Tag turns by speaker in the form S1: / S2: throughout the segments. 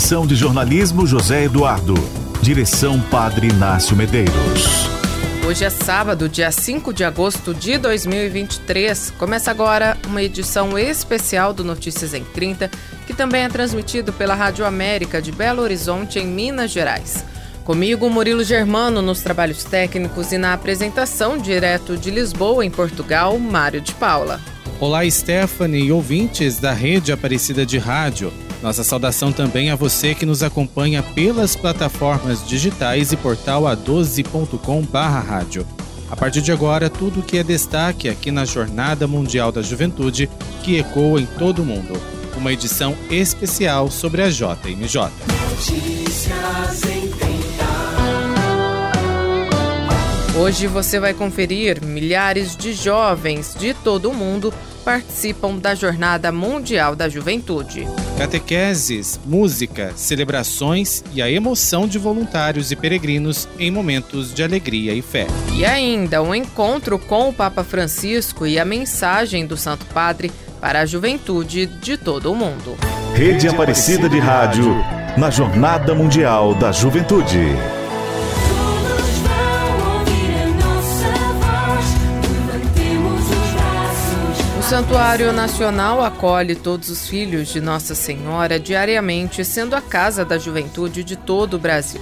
S1: Edição de jornalismo José Eduardo. Direção Padre Inácio Medeiros.
S2: Hoje é sábado, dia 5 de agosto de 2023. Começa agora uma edição especial do Notícias em 30, que também é transmitido pela Rádio América de Belo Horizonte, em Minas Gerais. Comigo, Murilo Germano, nos trabalhos técnicos e na apresentação direto de Lisboa, em Portugal, Mário de Paula.
S3: Olá, Stephanie e ouvintes da Rede Aparecida de Rádio. Nossa saudação também a você que nos acompanha pelas plataformas digitais e portal a12.com/rádio. A partir de agora, tudo o que é destaque aqui na Jornada Mundial da Juventude, que ecoa em todo o mundo. Uma edição especial sobre a JMJ. Notícias em
S2: Hoje você vai conferir milhares de jovens de todo o mundo participam da Jornada Mundial da Juventude.
S3: Catequeses, música, celebrações e a emoção de voluntários e peregrinos em momentos de alegria e fé.
S2: E ainda um encontro com o Papa Francisco e a mensagem do Santo Padre para a juventude de todo o mundo.
S1: Rede Aparecida de Rádio, na Jornada Mundial da Juventude.
S2: Santuário Nacional acolhe todos os filhos de Nossa Senhora diariamente, sendo a casa da juventude de todo o Brasil.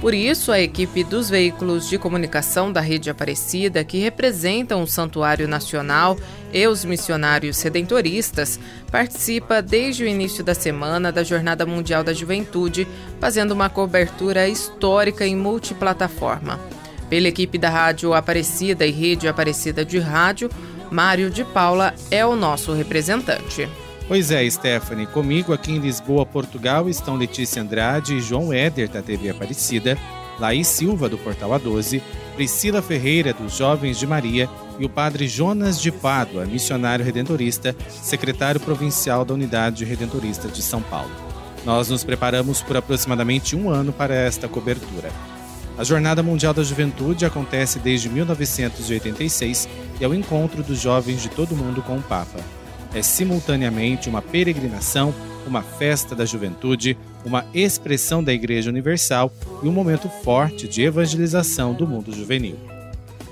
S2: Por isso, a equipe dos veículos de comunicação da Rede Aparecida, que representam o Santuário Nacional e os missionários redentoristas, participa desde o início da semana da Jornada Mundial da Juventude, fazendo uma cobertura histórica em multiplataforma. Pela equipe da Rádio Aparecida e Rede Aparecida de Rádio, Mário de Paula é o nosso representante.
S3: Pois é, Stephanie. Comigo aqui em Lisboa, Portugal, estão Letícia Andrade e João Éder, da TV Aparecida, Laís Silva, do Portal A12, Priscila Ferreira, dos Jovens de Maria, e o padre Jonas de Pádua, missionário redentorista, secretário provincial da Unidade Redentorista de São Paulo. Nós nos preparamos por aproximadamente um ano para esta cobertura. A Jornada Mundial da Juventude acontece desde 1986 e é o encontro dos jovens de todo o mundo com o Papa. É simultaneamente uma peregrinação, uma festa da juventude, uma expressão da Igreja Universal e um momento forte de evangelização do mundo juvenil.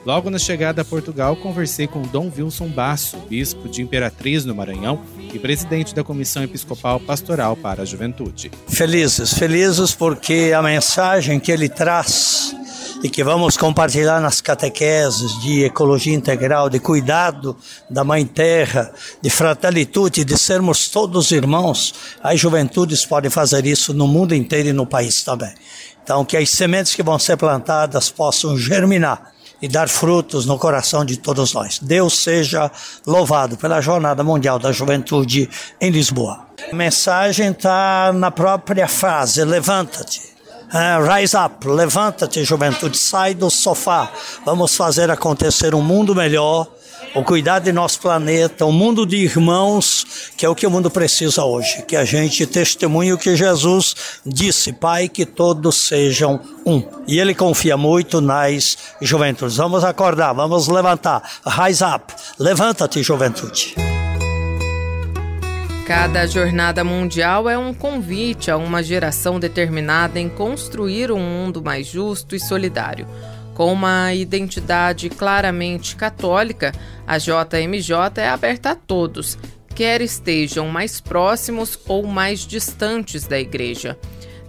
S3: Logo na chegada a Portugal, conversei com Dom Wilson Basso, bispo de Imperatriz no Maranhão e presidente da Comissão Episcopal Pastoral para a Juventude.
S4: Felizes, felizes porque a mensagem que ele traz e que vamos compartilhar nas catequeses de ecologia integral, de cuidado da Mãe Terra, de fraternidade, de sermos todos irmãos, as juventudes podem fazer isso no mundo inteiro e no país também. Então, que as sementes que vão ser plantadas possam germinar e dar frutos no coração de todos nós. Deus seja louvado pela Jornada Mundial da Juventude em Lisboa. A mensagem está na própria frase: levanta-te. Uh, rise up, levanta-te, juventude, sai do sofá. Vamos fazer acontecer um mundo melhor o cuidar de nosso planeta, o um mundo de irmãos, que é o que o mundo precisa hoje. Que a gente testemunhe o que Jesus disse, Pai, que todos sejam um. E ele confia muito nas juventudes. Vamos acordar, vamos levantar. Rise up, levanta-te, juventude.
S2: Cada jornada mundial é um convite a uma geração determinada em construir um mundo mais justo e solidário. Com uma identidade claramente católica, a JMJ é aberta a todos, quer estejam mais próximos ou mais distantes da igreja.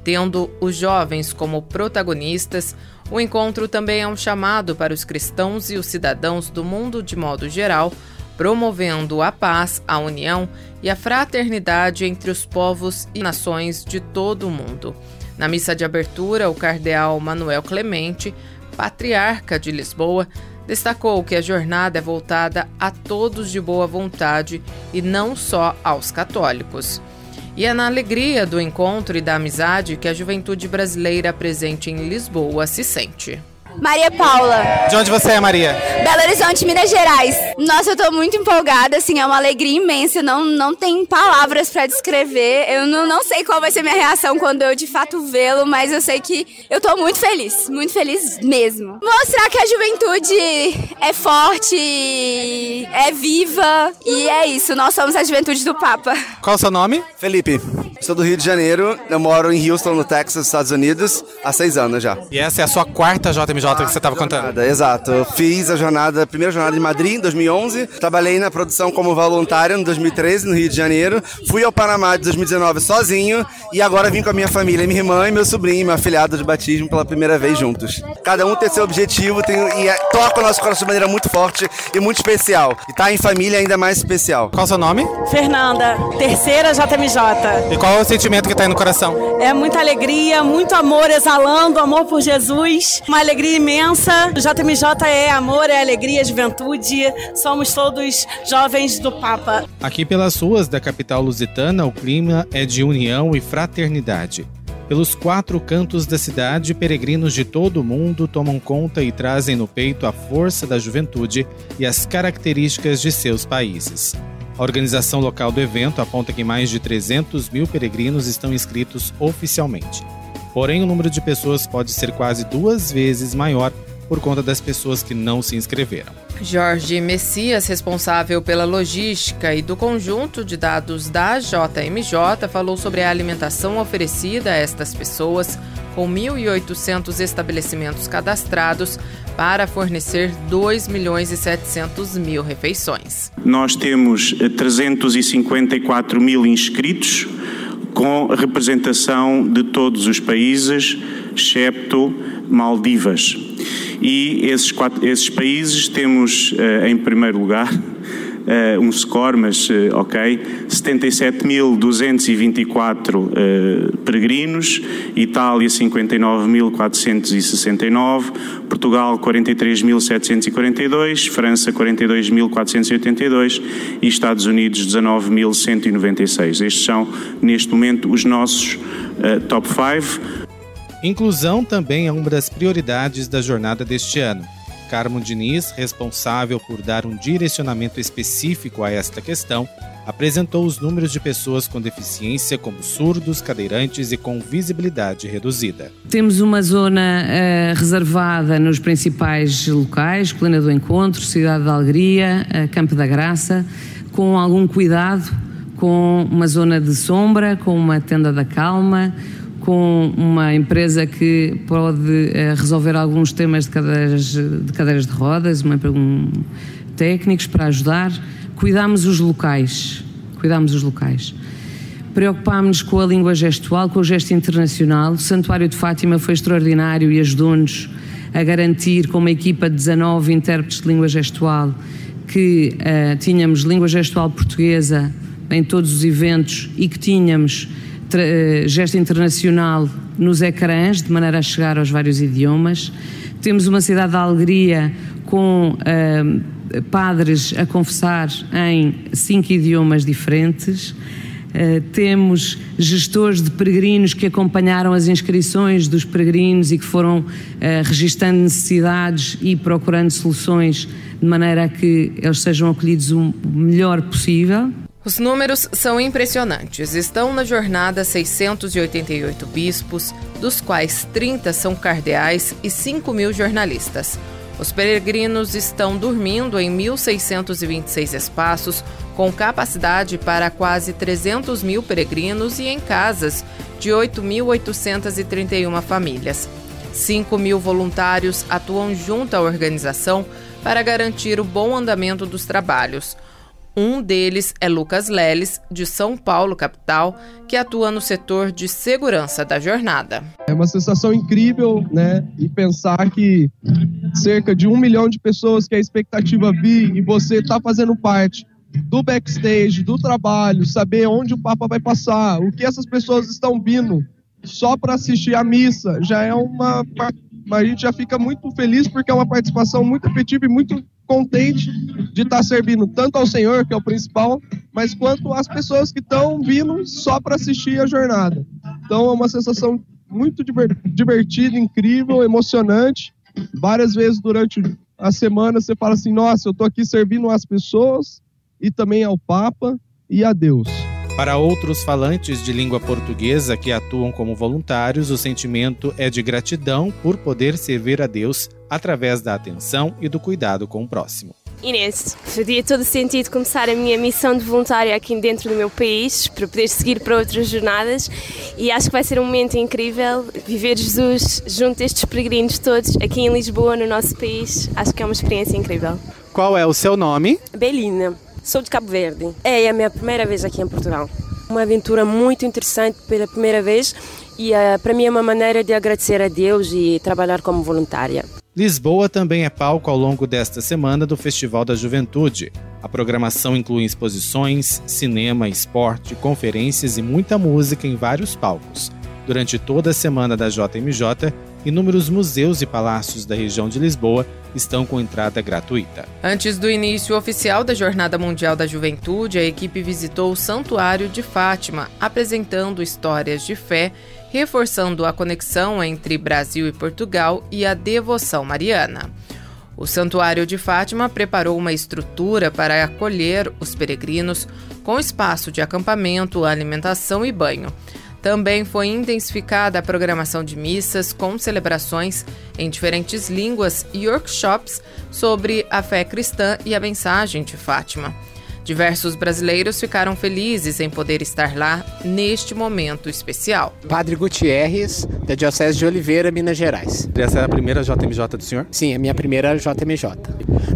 S2: Tendo os jovens como protagonistas, o encontro também é um chamado para os cristãos e os cidadãos do mundo de modo geral, promovendo a paz, a união e a fraternidade entre os povos e nações de todo o mundo. Na missa de abertura, o cardeal Manuel Clemente patriarca de Lisboa, destacou que a jornada é voltada a todos de boa vontade e não só aos católicos. E é na alegria do encontro e da amizade que a juventude brasileira presente em Lisboa se sente.
S5: Maria Paula.
S3: De onde você é, Maria?
S5: Belo Horizonte, Minas Gerais. Nossa, eu tô muito empolgada, assim, é uma alegria imensa, não, não tem palavras para descrever. Eu não, não sei qual vai ser minha reação quando eu de fato vê-lo, mas eu sei que eu tô muito feliz, muito feliz mesmo. Mostrar que a juventude é forte, é viva, e é isso, nós somos a juventude do Papa.
S3: Qual o seu nome?
S6: Felipe. Sou do Rio de Janeiro, eu moro em Houston, no Texas, Estados Unidos, há seis anos já.
S3: E essa é a sua quarta JMJ que você estava contando?
S6: Exato. Eu fiz a jornada, a primeira jornada em Madrid, em 2011. Trabalhei na produção como voluntário em 2013, no Rio de Janeiro. Fui ao Panamá de 2019 sozinho e agora vim com a minha família, minha irmã e meu sobrinho, meu afilhado de batismo pela primeira vez juntos. Cada um tem seu objetivo tem, e é, toca o nosso coração de maneira muito forte e muito especial. E tá em família ainda mais especial.
S3: Qual é o seu nome?
S7: Fernanda, terceira JMJ.
S3: Qual é o sentimento que tá aí no coração?
S7: É muita alegria, muito amor exalando, amor por Jesus, uma alegria imensa. O JMJ é amor, é alegria, é juventude. Somos todos jovens do Papa.
S3: Aqui pelas ruas da capital lusitana, o clima é de união e fraternidade. Pelos quatro cantos da cidade, peregrinos de todo o mundo tomam conta e trazem no peito a força da juventude e as características de seus países. A organização local do evento aponta que mais de 300 mil peregrinos estão inscritos oficialmente. Porém, o número de pessoas pode ser quase duas vezes maior por conta das pessoas que não se inscreveram.
S2: Jorge Messias, responsável pela logística e do conjunto de dados da JMJ, falou sobre a alimentação oferecida a estas pessoas, com 1.800 estabelecimentos cadastrados para fornecer 2 milhões e 700 mil refeições.
S8: Nós temos 354 mil inscritos, com representação de todos os países, excepto Maldivas. E esses, quatro, esses países temos, uh, em primeiro lugar, uh, um score, mas uh, ok, 77.224 uh, peregrinos, Itália 59.469, Portugal 43.742, França 42.482 e Estados Unidos 19.196. Estes são, neste momento, os nossos top 5.
S3: Inclusão também é uma das prioridades da jornada deste ano. Carmo Diniz, responsável por dar um direcionamento específico a esta questão, apresentou os números de pessoas com deficiência, como surdos, cadeirantes e com visibilidade reduzida.
S9: Temos uma zona uh, reservada nos principais locais, Colina do Encontro, Cidade da Alegria, uh, Campo da Graça, com algum cuidado, com uma zona de sombra, com uma tenda da calma, com uma empresa que pode uh, resolver alguns temas de cadeiras de, cadeiras de rodas, uma, um, técnicos para ajudar. Cuidamos os locais, cuidamos os locais. Preocupámos-nos com a língua gestual, com o gesto internacional. O Santuário de Fátima foi extraordinário e ajudou-nos a garantir, com uma equipa de 19 intérpretes de língua gestual, que uh, tínhamos língua gestual portuguesa em todos os eventos e que tínhamos gesto internacional nos ecrãs, de maneira a chegar aos vários idiomas. Temos uma cidade da alegria com uh, padres a confessar em cinco idiomas diferentes. Uh, temos gestores de peregrinos que acompanharam as inscrições dos peregrinos e que foram uh, registando necessidades e procurando soluções de maneira a que eles sejam acolhidos o melhor possível.
S2: Os números são impressionantes. Estão na jornada 688 bispos, dos quais 30 são cardeais e 5 mil jornalistas. Os peregrinos estão dormindo em 1.626 espaços, com capacidade para quase 300 mil peregrinos e em casas de 8.831 famílias. 5 mil voluntários atuam junto à organização para garantir o bom andamento dos trabalhos. Um deles é Lucas Leles, de São Paulo, capital, que atua no setor de segurança da jornada.
S10: É uma sensação incrível, né? E pensar que cerca de um milhão de pessoas que a expectativa vir e você está fazendo parte do backstage, do trabalho, saber onde o Papa vai passar, o que essas pessoas estão vindo só para assistir a missa, já é uma. A gente já fica muito feliz porque é uma participação muito efetiva e muito contente de estar tá servindo tanto ao Senhor, que é o principal, mas quanto às pessoas que estão vindo só para assistir a jornada. Então é uma sensação muito divertida, incrível, emocionante. Várias vezes durante a semana você fala assim: nossa, eu estou aqui servindo às pessoas e também ao Papa e a Deus.
S3: Para outros falantes de língua portuguesa que atuam como voluntários, o sentimento é de gratidão por poder servir a Deus através da atenção e do cuidado com o próximo.
S11: Inês, fazia todo sentido começar a minha missão de voluntária aqui dentro do meu país para poder seguir para outras jornadas e acho que vai ser um momento incrível viver Jesus junto destes peregrinos todos aqui em Lisboa, no nosso país. Acho que é uma experiência incrível.
S12: Qual é o seu nome?
S13: Belina, sou de Cabo Verde. É a minha primeira vez aqui em Portugal. Uma aventura muito interessante pela primeira vez e uh, para mim é uma maneira de agradecer a Deus e trabalhar como voluntária.
S3: Lisboa também é palco ao longo desta semana do Festival da Juventude. A programação inclui exposições, cinema, esporte, conferências e muita música em vários palcos. Durante toda a semana da JMJ, inúmeros museus e palácios da região de Lisboa estão com entrada gratuita.
S2: Antes do início oficial da Jornada Mundial da Juventude, a equipe visitou o Santuário de Fátima, apresentando histórias de fé reforçando a conexão entre Brasil e Portugal e a devoção mariana. O Santuário de Fátima preparou uma estrutura para acolher os peregrinos, com espaço de acampamento, alimentação e banho. Também foi intensificada a programação de missas com celebrações em diferentes línguas e workshops sobre a fé cristã e a mensagem de Fátima. Diversos brasileiros ficaram felizes em poder estar lá neste momento especial.
S14: Padre Gutierrez, da Diocese de Oliveira, Minas Gerais.
S12: Essa é a primeira JMJ do senhor?
S14: Sim, é a minha primeira JMJ.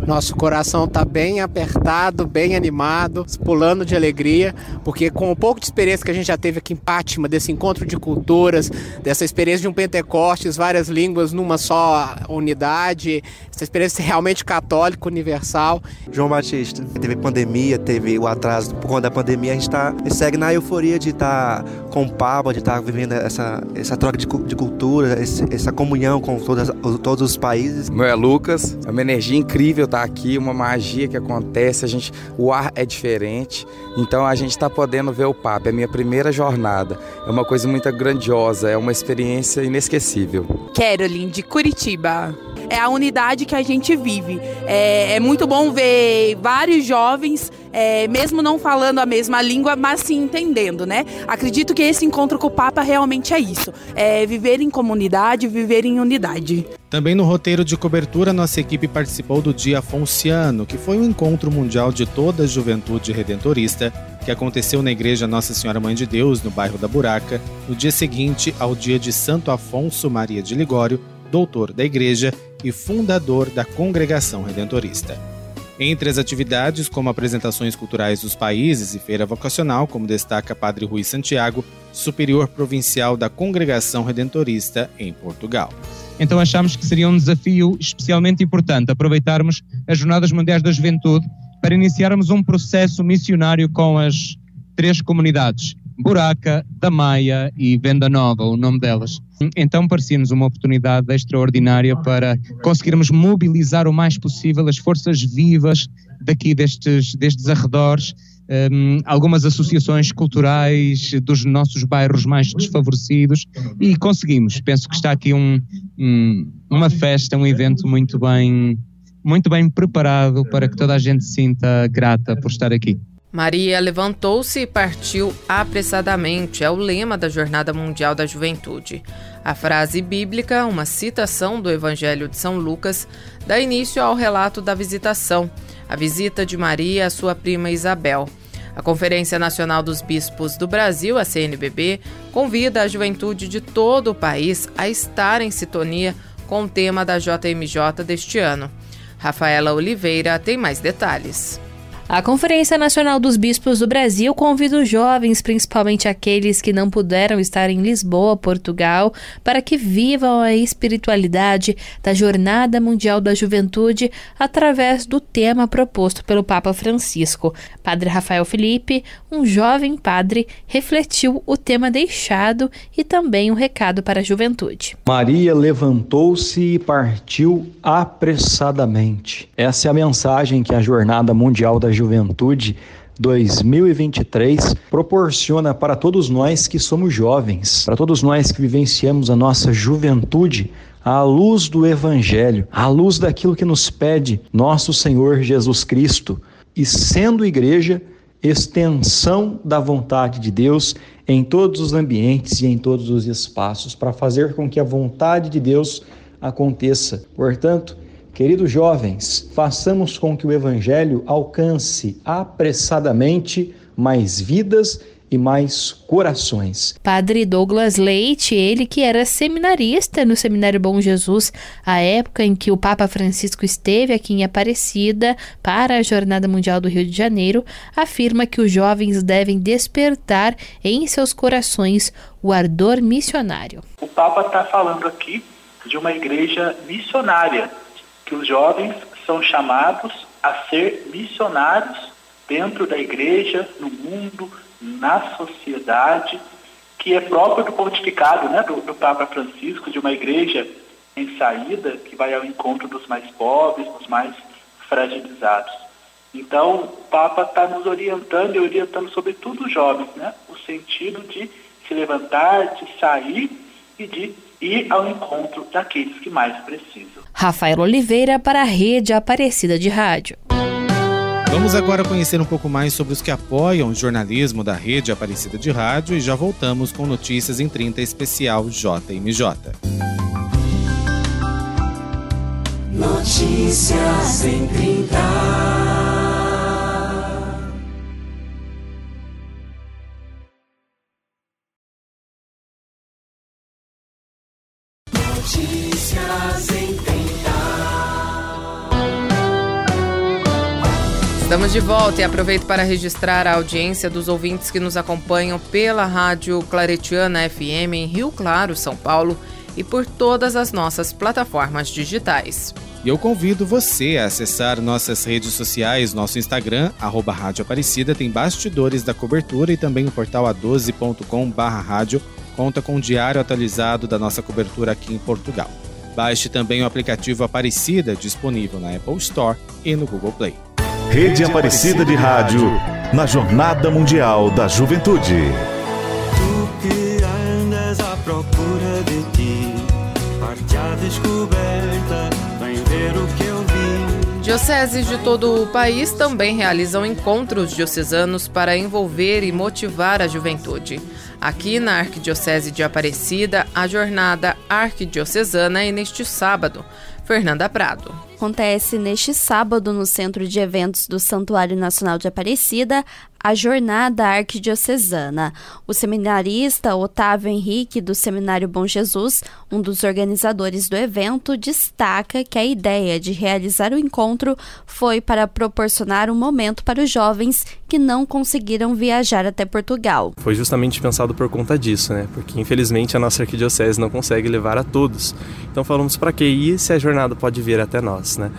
S14: Nosso coração está bem apertado, bem animado, pulando de alegria, porque com o pouco de experiência que a gente já teve aqui em Pátima, desse encontro de culturas, dessa experiência de um Pentecostes, várias línguas numa só unidade, essa experiência realmente católica, universal.
S15: João Batista, teve pandemia, teve o atraso por conta da pandemia, a gente tá, segue na euforia de estar tá com o Papa, de estar tá vivendo essa, essa troca de, de cultura, esse, essa comunhão com todas, todos os países.
S16: Meu é Lucas, é uma energia incrível estar tá aqui, uma magia que acontece, a gente, o ar é diferente, então a gente está podendo ver o Papa, é a minha primeira jornada, é uma coisa muito grandiosa, é uma experiência inesquecível.
S17: Caroline, de Curitiba é a unidade que a gente vive. É, é muito bom ver vários jovens, é, mesmo não falando a mesma língua, mas se entendendo, né? Acredito que esse encontro com o Papa realmente é isso: é viver em comunidade, viver em unidade.
S3: Também no roteiro de cobertura, nossa equipe participou do Dia Fonciano, que foi um encontro mundial de toda a juventude redentorista que aconteceu na Igreja Nossa Senhora Mãe de Deus, no bairro da Buraca, no dia seguinte ao dia de Santo Afonso Maria de Ligório, doutor da Igreja e fundador da Congregação Redentorista. Entre as atividades, como apresentações culturais dos países e feira vocacional, como destaca Padre Rui Santiago, superior provincial da Congregação Redentorista em Portugal.
S18: Então achamos que seria um desafio especialmente importante aproveitarmos as Jornadas Mundiais da Juventude para iniciarmos um processo missionário com as três comunidades, Buraca, Damaia e Venda Nova, o nome delas. Então parecia-nos uma oportunidade extraordinária para conseguirmos mobilizar o mais possível as forças vivas daqui destes, destes arredores, um, algumas associações culturais dos nossos bairros mais desfavorecidos e conseguimos. Penso que está aqui um, um, uma festa, um evento muito bem, muito bem preparado para que toda a gente se sinta grata por estar aqui.
S2: Maria levantou-se e partiu apressadamente, é o lema da Jornada Mundial da Juventude. A frase bíblica, uma citação do Evangelho de São Lucas, dá início ao relato da visitação, a visita de Maria à sua prima Isabel. A Conferência Nacional dos Bispos do Brasil, a CNBB, convida a juventude de todo o país a estar em sintonia com o tema da JMJ deste ano. Rafaela Oliveira tem mais detalhes.
S19: A Conferência Nacional dos Bispos do Brasil convida os jovens, principalmente aqueles que não puderam estar em Lisboa, Portugal, para que vivam a espiritualidade da Jornada Mundial da Juventude através do tema proposto pelo Papa Francisco. Padre Rafael Felipe, um jovem padre, refletiu o tema deixado e também o um recado para a juventude.
S20: Maria levantou-se e partiu apressadamente. Essa é a mensagem que a Jornada Mundial da Juventude 2023 proporciona para todos nós que somos jovens, para todos nós que vivenciamos a nossa juventude, à luz do Evangelho, à luz daquilo que nos pede nosso Senhor Jesus Cristo, e sendo igreja, extensão da vontade de Deus em todos os ambientes e em todos os espaços, para fazer com que a vontade de Deus aconteça. Portanto, Queridos jovens, façamos com que o Evangelho alcance apressadamente mais vidas e mais corações.
S19: Padre Douglas Leite, ele que era seminarista no Seminário Bom Jesus, a época em que o Papa Francisco esteve aqui em Aparecida para a Jornada Mundial do Rio de Janeiro, afirma que os jovens devem despertar em seus corações o ardor missionário.
S21: O Papa está falando aqui de uma igreja missionária, que os jovens são chamados a ser missionários dentro da igreja, no mundo, na sociedade, que é próprio do pontificado né, do, do Papa Francisco, de uma igreja em saída, que vai ao encontro dos mais pobres, dos mais fragilizados. Então, o Papa está nos orientando e orientando sobretudo os jovens, né? o sentido de se levantar, de sair e de ir ao encontro daqueles que mais precisam.
S19: Rafael Oliveira para a Rede Aparecida de Rádio.
S3: Vamos agora conhecer um pouco mais sobre os que apoiam o jornalismo da Rede Aparecida de Rádio e já voltamos com notícias em 30 especial JMJ.
S22: Notícias em 30.
S2: Estamos de volta e aproveito para registrar a audiência dos ouvintes que nos acompanham pela Rádio Claretiana FM em Rio Claro, São Paulo e por todas as nossas plataformas digitais.
S3: E eu convido você a acessar nossas redes sociais, nosso Instagram, arroba Rádio Aparecida, tem bastidores da cobertura e também o portal a12.com rádio conta com um diário atualizado da nossa cobertura aqui em Portugal. Baixe também o aplicativo Aparecida, disponível na Apple Store e no Google Play.
S1: Rede Aparecida de Rádio, na Jornada Mundial da Juventude.
S22: Tu que andas à procura de ti, parte à descoberta, vem ver o que eu vi.
S2: Dioceses de todo o país também realizam encontros diocesanos para envolver e motivar a juventude. Aqui na Arquidiocese de Aparecida, a jornada arquidiocesana é neste sábado. Fernanda Prado.
S23: Acontece neste sábado no Centro de Eventos do Santuário Nacional de Aparecida a Jornada Arquidiocesana. O seminarista Otávio Henrique, do Seminário Bom Jesus, um dos organizadores do evento, destaca que a ideia de realizar o encontro foi para proporcionar um momento para os jovens que não conseguiram viajar até Portugal.
S24: Foi justamente pensado por conta disso, né? Porque infelizmente a nossa arquidiocese não consegue levar a todos. Então falamos para que ir se a jornada pode vir até nós, né?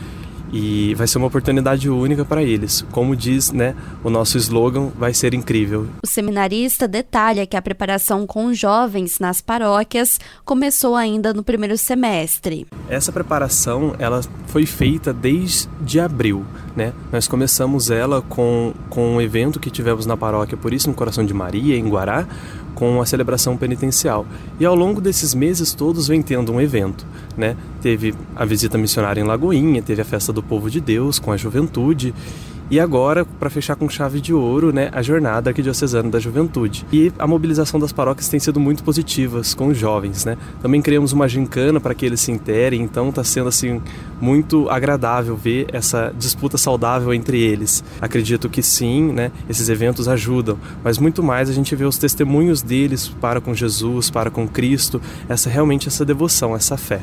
S24: e vai ser uma oportunidade única para eles. Como diz, né, o nosso slogan vai ser incrível.
S23: O seminarista detalha que a preparação com jovens nas paróquias começou ainda no primeiro semestre.
S24: Essa preparação, ela foi feita desde abril, né? Nós começamos ela com com um evento que tivemos na paróquia Por isso no Coração de Maria em Guará, com a celebração penitencial. E ao longo desses meses todos vem tendo um evento, né? Teve a visita missionária em Lagoinha, teve a festa do povo de Deus com a juventude e agora, para fechar com chave de ouro, né, a jornada arquidiocesana da juventude. E a mobilização das paróquias tem sido muito positivas com os jovens, né? Também criamos uma gincana para que eles se interem, então está sendo assim muito agradável ver essa disputa saudável entre eles. Acredito que sim, né, esses eventos ajudam, mas muito mais a gente vê os testemunhos deles para com Jesus, para com Cristo, essa realmente essa devoção, essa fé.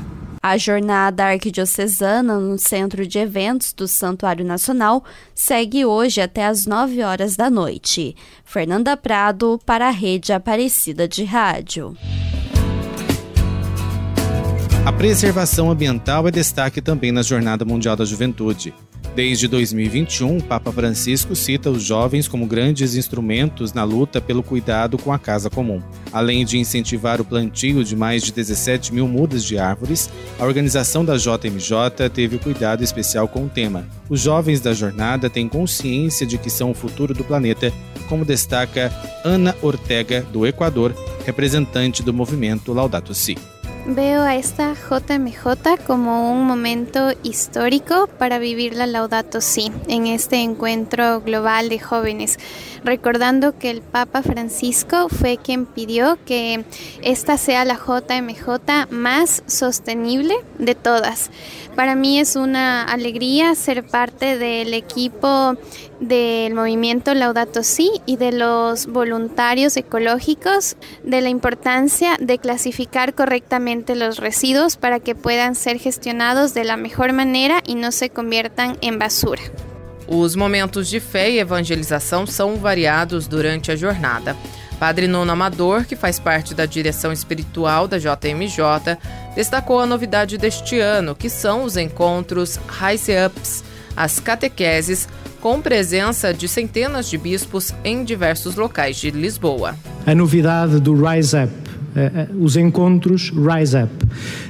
S23: A jornada arquidiocesana no Centro de Eventos do Santuário Nacional segue hoje até às 9 horas da noite. Fernanda Prado para a Rede Aparecida de Rádio.
S3: A preservação ambiental é destaque também na Jornada Mundial da Juventude. Desde 2021, o Papa Francisco cita os jovens como grandes instrumentos na luta pelo cuidado com a casa comum. Além de incentivar o plantio de mais de 17 mil mudas de árvores, a organização da JMJ teve o cuidado especial com o tema. Os jovens da jornada têm consciência de que são o futuro do planeta, como destaca Ana Ortega, do Equador, representante do movimento Laudato Si.
S25: Veo a esta JMJ como un momento histórico para vivir la Laudato Si en este encuentro global de jóvenes, recordando que el Papa Francisco fue quien pidió que esta sea la JMJ más sostenible de todas. Para mí es una alegría ser parte del equipo del movimiento Laudato Si y de los voluntarios ecológicos, de la importancia de clasificar correctamente los residuos para que puedan ser gestionados de la mejor manera e não se conviertam em basura.
S2: Os momentos de fé e evangelização são variados durante a jornada. Padre Nono Amador, que faz parte da direção espiritual da JMJ, destacou a novidade deste ano, que são os encontros Rise Ups, as catequeses, com presença de centenas de bispos em diversos locais de Lisboa.
S26: A novidade do Rise Up, os encontros Rise Up.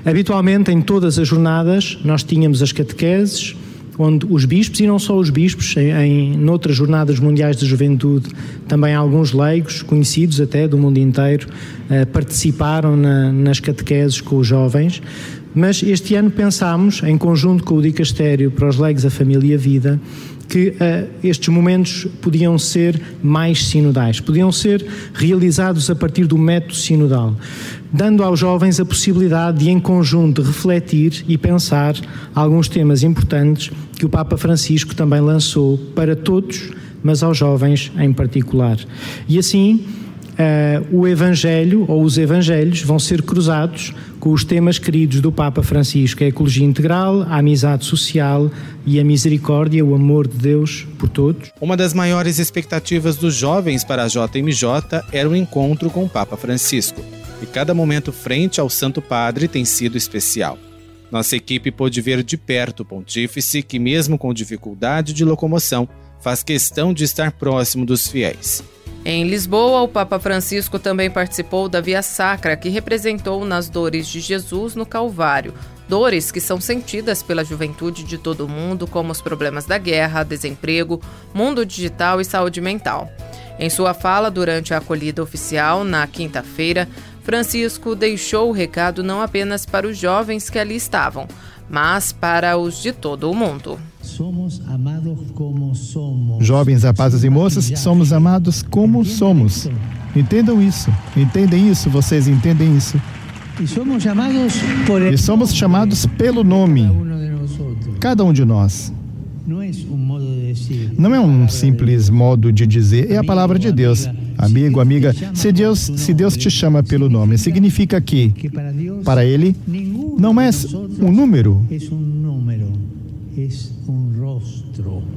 S26: Habitualmente, em todas as jornadas, nós tínhamos as catequeses, onde os bispos, e não só os bispos, em, em noutras jornadas mundiais de juventude, também alguns leigos, conhecidos até do mundo inteiro, eh, participaram na, nas catequeses com os jovens. Mas este ano pensámos, em conjunto com o Dicastério para os leigos, a família e a vida, que uh, estes momentos podiam ser mais sinodais, podiam ser realizados a partir do método sinodal, dando aos jovens a possibilidade de, em conjunto, refletir e pensar alguns temas importantes que o Papa Francisco também lançou para todos, mas aos jovens em particular. E assim, uh, o Evangelho ou os Evangelhos vão ser cruzados com os temas queridos do Papa Francisco: a ecologia integral, a amizade social e a misericórdia, o amor de Deus por todos.
S3: Uma das maiores expectativas dos jovens para a JMJ era o encontro com o Papa Francisco. E cada momento frente ao Santo Padre tem sido especial. Nossa equipe pôde ver de perto o pontífice que, mesmo com dificuldade de locomoção, faz questão de estar próximo dos fiéis.
S2: Em Lisboa, o Papa Francisco também participou da Via Sacra, que representou nas dores de Jesus no Calvário. Dores que são sentidas pela juventude de todo o mundo, como os problemas da guerra, desemprego, mundo digital e saúde mental. Em sua fala durante a acolhida oficial, na quinta-feira, Francisco deixou o recado não apenas para os jovens que ali estavam, mas para os de todo o mundo.
S27: Jovens rapazes e moças, somos amados como somos. Entendam isso. Entendem isso? Vocês entendem isso? E somos chamados pelo nome. Cada um de nós. Não é um simples modo de dizer, é a palavra de Deus. Amigo, amiga, se Deus, se Deus te chama pelo nome, significa que, para Ele, não é um número,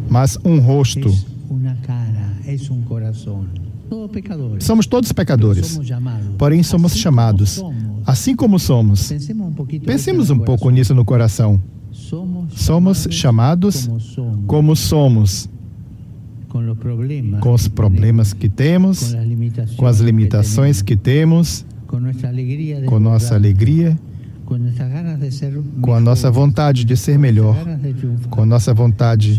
S27: mas um rosto. Somos todos pecadores, porém somos chamados, assim como somos. Pensemos um pouco nisso no coração. Somos chamados como somos, com os problemas que temos, com as limitações que temos, com nossa alegria com a nossa vontade de ser melhor, com a nossa vontade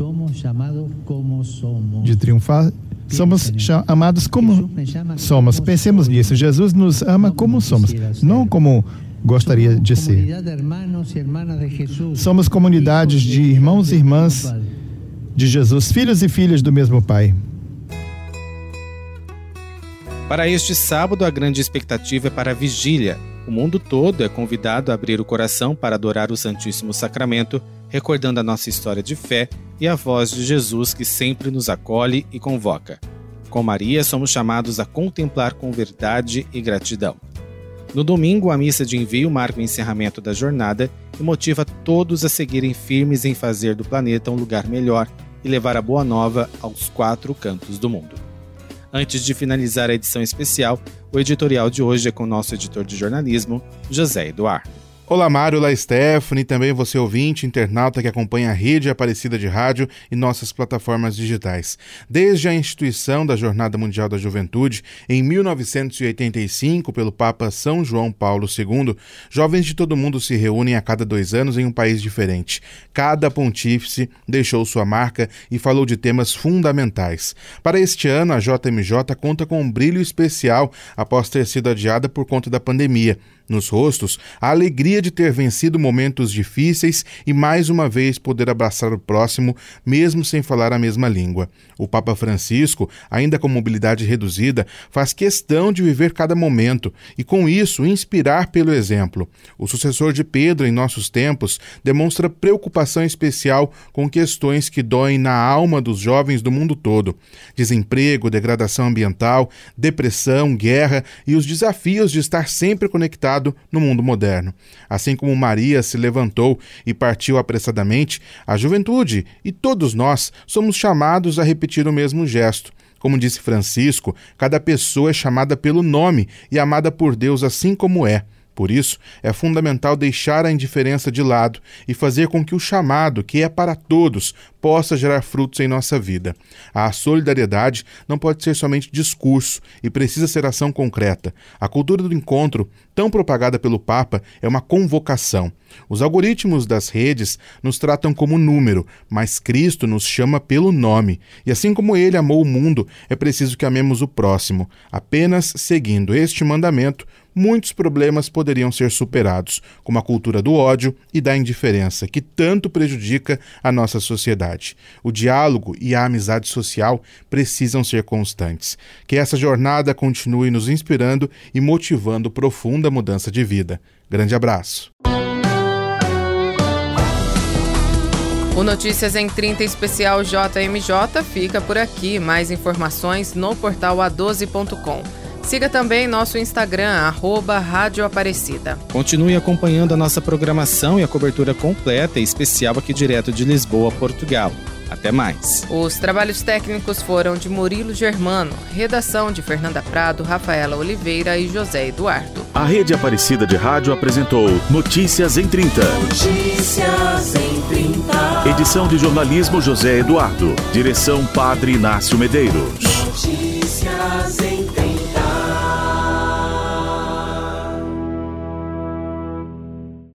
S27: de triunfar, somos amados como somos. Pensemos nisso. Jesus nos ama como somos, não como gostaria de ser. Somos comunidades de irmãos e irmãs de Jesus, filhos e filhas do mesmo Pai.
S3: Para este sábado, a grande expectativa é para a vigília, o mundo todo é convidado a abrir o coração para adorar o Santíssimo Sacramento, recordando a nossa história de fé e a voz de Jesus que sempre nos acolhe e convoca. Com Maria, somos chamados a contemplar com verdade e gratidão. No domingo, a missa de envio marca o encerramento da jornada e motiva todos a seguirem firmes em fazer do planeta um lugar melhor e levar a boa nova aos quatro cantos do mundo. Antes de finalizar a edição especial, o editorial de hoje é com o nosso editor de jornalismo, José Eduardo.
S28: Olá, Mário, olá, Stephanie, também você ouvinte, internauta que acompanha a rede Aparecida de Rádio e nossas plataformas digitais. Desde a instituição da Jornada Mundial da Juventude, em 1985, pelo Papa São João Paulo II, jovens de todo mundo se reúnem a cada dois anos em um país diferente. Cada pontífice deixou sua marca e falou de temas fundamentais. Para este ano, a JMJ conta com um brilho especial após ter sido adiada por conta da pandemia. Nos rostos, a alegria de ter vencido momentos difíceis e mais uma vez poder abraçar o próximo, mesmo sem falar a mesma língua. O Papa Francisco, ainda com mobilidade reduzida, faz questão de viver cada momento e, com isso, inspirar pelo exemplo. O sucessor de Pedro em nossos tempos demonstra preocupação especial com questões que doem na alma dos jovens do mundo todo: desemprego, degradação ambiental, depressão, guerra e os desafios de estar sempre conectado no mundo moderno. Assim como Maria se levantou e partiu apressadamente, a juventude e todos nós somos chamados a repetir o mesmo gesto. Como disse Francisco, cada pessoa é chamada pelo nome e amada por Deus assim como é. Por isso, é fundamental deixar a indiferença de lado e fazer com que o chamado, que é para todos, possa gerar frutos em nossa vida. A solidariedade não pode ser somente discurso e precisa ser ação concreta. A cultura do encontro, tão propagada pelo Papa, é uma convocação. Os algoritmos das redes nos tratam como número, mas Cristo nos chama pelo nome. E assim como ele amou o mundo, é preciso que amemos o próximo. Apenas seguindo este mandamento, muitos problemas poderiam ser superados, como a cultura do ódio e da indiferença, que tanto prejudica a nossa sociedade. O diálogo e a amizade social precisam ser constantes. Que essa jornada continue nos inspirando e motivando profunda mudança de vida. Grande abraço.
S2: O Notícias em 30 especial JMJ fica por aqui. Mais informações no portal a12.com. Siga também nosso Instagram, arroba Rádio Aparecida.
S3: Continue acompanhando a nossa programação e a cobertura completa e especial aqui direto de Lisboa, Portugal. Até mais.
S2: Os trabalhos técnicos foram de Murilo Germano, redação de Fernanda Prado, Rafaela Oliveira e José Eduardo.
S1: A Rede Aparecida de Rádio apresentou Notícias em 30.
S22: Notícias em 30.
S1: Edição de jornalismo José Eduardo. Direção Padre Inácio Medeiros.
S22: Notícias em